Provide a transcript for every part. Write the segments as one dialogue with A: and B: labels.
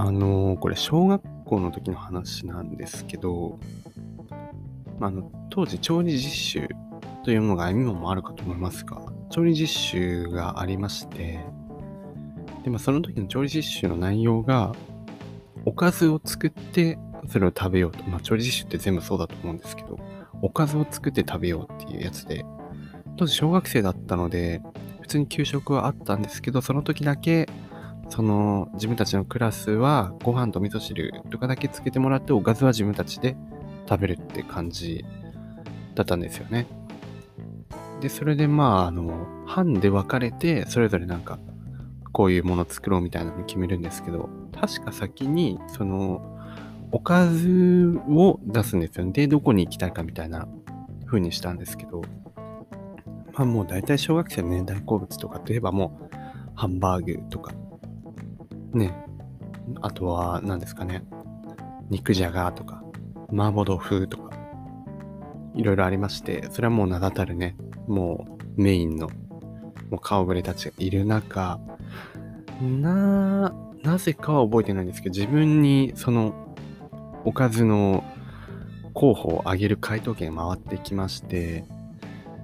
A: あのこれ小学校の時の話なんですけど、まあの当時調理実習というものが今もあるかと思いますが、調理実習がありまして、で、まあ、その時の調理実習の内容が、おかずを作ってそれを食べようと。まあ、調理実習って全部そうだと思うんですけど、おかずを作って食べようっていうやつで、当時小学生だったので、普通に給食はあったんですけど、その時だけその自分たちのクラスはご飯と味噌汁とかだけつけてもらっておかずは自分たちで食べるって感じだったんですよね。で、それでまあ、あの、班で分かれて、それぞれなんか、こういうもの作ろうみたいなのを決めるんですけど、確か先に、その、おかずを出すんですよね。で、どこに行きたいかみたいな風にしたんですけど、まあもう大体小学生のね、大好物とかといえばもう、ハンバーグとかね、あとは何ですかね、肉じゃがとか、麻婆豆腐とか、いろいろありまして、それはもう名だたるね、もうメインの、もう顔ぶれたちがいる中、な、なぜかは覚えてないんですけど、自分にそのおかずの候補を挙げる回答権回ってきまして、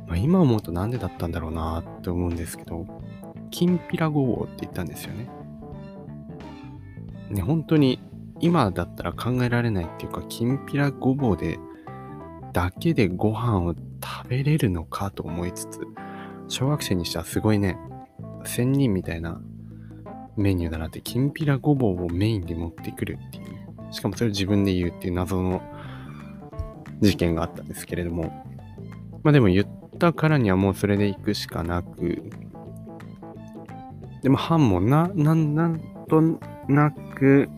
A: まあ、今思うとなんでだったんだろうなって思うんですけど、きんぴらごぼうって言ったんですよね。ね、本当に今だったら考えられないっていうか、きんぴらごぼうで、だけでご飯を食べれるのかと思いつつ、小学生にしてはすごいね、仙人みたいなメニューだなって、きんぴらごぼうをメインで持ってくるっていう。しかもそれを自分で言うっていう謎の事件があったんですけれども、まあでも言ったからにはもうそれで行くしかなく、でも班もな、なん、なんとなく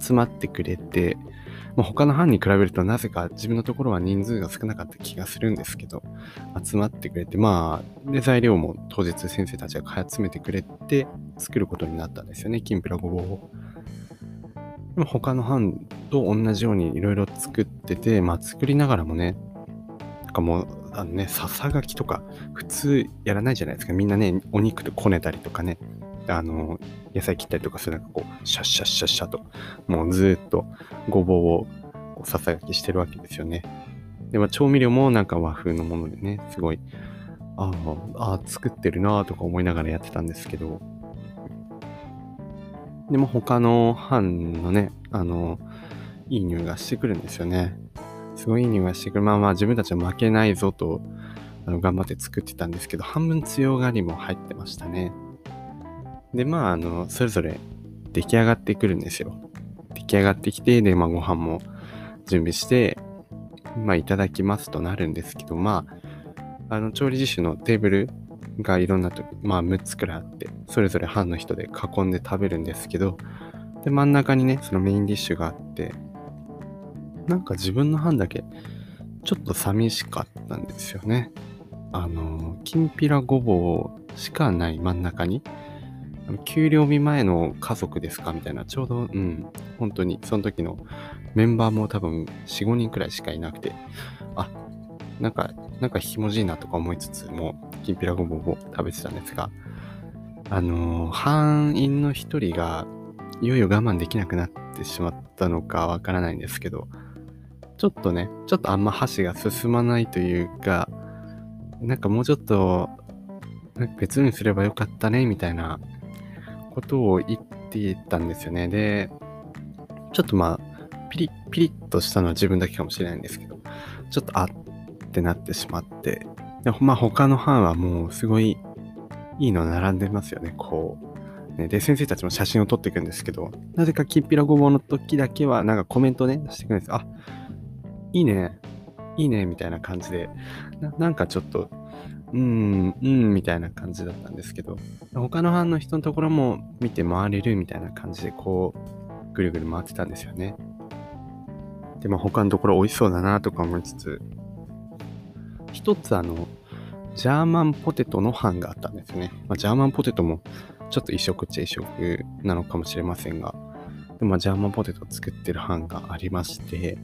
A: 集まってくれて、まあ、他の班に比べるとなぜか自分のところは人数が少なかった気がするんですけど、集まってくれて、まあ、で、材料も当日先生たちが買い集めてくれて作ることになったんですよね、きんぴらごぼうを。でも他の班と同じようにいろいろ作ってて、まあ作りながらもね、なんかもう、あのね、ささがきとか普通やらないじゃないですか。みんなね、お肉とこねたりとかね、あの、野菜切ったりとかするなんかこう、シャッシャッシャッシャと、もうずっとごぼうをこうささがきしてるわけですよね。で、まあ、調味料もなんか和風のものでね、すごい、ああ、作ってるなとか思いながらやってたんですけど、でも他の班のね、あの、いい匂いがしてくるんですよね。すごいいい匂いがしてくる。まあまあ自分たちは負けないぞと、あの頑張って作ってたんですけど、半分強がりも入ってましたね。で、まあ、あの、それぞれ出来上がってくるんですよ。出来上がってきて、で、まあ、ご飯も準備して、まあ、いただきますとなるんですけど、まあ、あの、調理実習のテーブルがいろんなと、まあ、6つくらいあって、それぞれ班の人で囲んで食べるんですけど、で、真ん中にね、そのメインディッシュがあって、なんか自分の班だけ、ちょっと寂しかったんですよね。あの、きんぴらごぼうしかない真ん中に、給料日前の家族ですか？みたいな、ちょうど、うん、本当に、その時のメンバーも多分4、5人くらいしかいなくて、あ、なんか、なんかひもじいなとか思いつつもう、きんぴらごぼうを食べてたんですが、あのー、班員の一人が、いよいよ我慢できなくなってしまったのかわからないんですけど、ちょっとね、ちょっとあんま箸が進まないというか、なんかもうちょっと、別にすればよかったね、みたいなことを言ってたんですよね。で、ちょっとまあ、ピリッ、ピリッとしたのは自分だけかもしれないんですけど、ちょっとあってなってしまって、でまあ他の班はもうすごいいいの並んでますよね、こう。ね、で、先生たちも写真を撮っていくんですけど、なぜかきっぴらごぼうの時だけはなんかコメントね、してくるんです。あ、いいね、いいね、みたいな感じで、ななんかちょっとうん、うん、みたいな感じだったんですけど、他の班の人のところも見て回れるみたいな感じで、こう、ぐるぐる回ってたんですよね。で、まあ他のところ美味しそうだなとか思いつつ、一つあの、ジャーマンポテトの班があったんですね。まあ、ジャーマンポテトもちょっと異色っちゃ異色なのかもしれませんが、でまあ、ジャーマンポテトを作ってる班がありまして、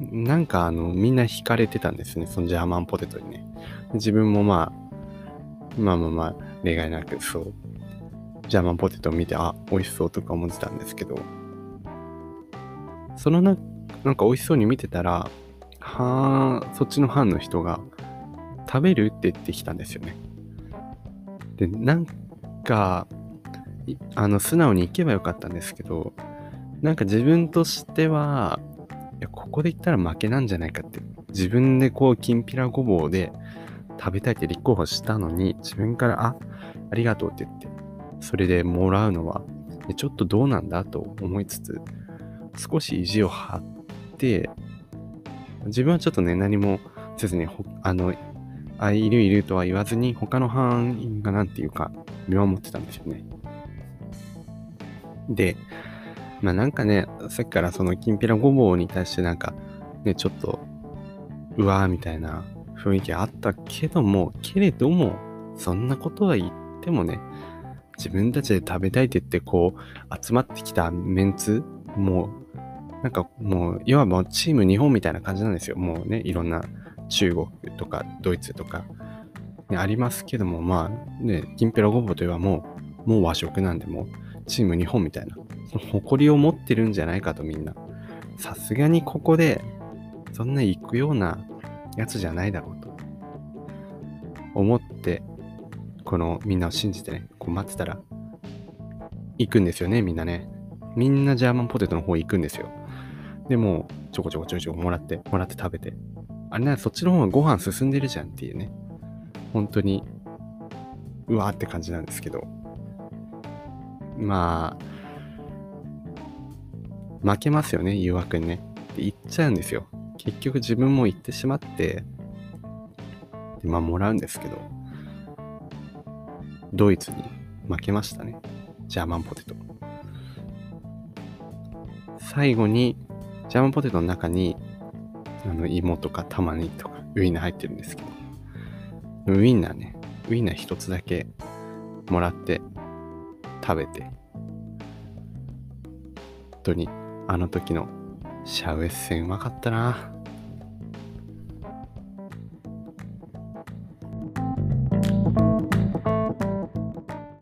A: なんかあの、みんな惹かれてたんですね、そのジャーマンポテトにね。自分もまあ、まあまあまあ、例外なくそう。ジャーマンポテトを見て、あ、美味しそうとか思ってたんですけど、そのな、なんか美味しそうに見てたら、はあ、そっちの班の人が、食べるって言ってきたんですよね。で、なんか、あの、素直に行けばよかったんですけど、なんか自分としては、や、ここで言ったら負けなんじゃないかって、自分でこう、きんぴらごぼうで食べたいって立候補したのに、自分から、あ、ありがとうって言って、それでもらうのは、ちょっとどうなんだ？と思いつつ、少し意地を張って、自分はちょっとね、何もせずに、あの、あ、いるいるとは言わずに、他の班員がなんていうか、見守ってたんですよね。で、まあなんかね、さっきからそのきんぴらごぼうに対してなんか、ね、ちょっと、うわーみたいな雰囲気あったけども、けれども、そんなことは言ってもね、自分たちで食べたいって言ってこう、集まってきたメンツ、もう、なんかもう、いわばチーム日本みたいな感じなんですよ。もうね、いろんな中国とかドイツとか、ね、ありますけども、まあね、きんぴらごぼうといえばもう、もう和食なんで、もうチーム日本みたいな、その誇りを持ってるんじゃないかとみんな。さすがにここで、そんな行くようなやつじゃないだろうと思って、このみんなを信じてね、こう待ってたら、行くんですよね、みんなね。みんなジャーマンポテトの方行くんですよ。でも、ちょこちょこちょこちょこもらって、もらって食べて。あれな、そっちの方がご飯進んでるじゃんっていうね。本当に、うわーって感じなんですけど。まあ、負けますよね、誘惑にね。って言っちゃうんですよ。結局自分も行ってしまって、で、まあもらうんですけど、ドイツに負けましたね。ジャーマンポテト。最後に、ジャーマンポテトの中に、あの、芋とか玉ねぎとかウインナー入ってるんですけど、ウインナーね、ウインナー一つだけもらって食べて、本当にあの時のシャウエッセンうまかったな。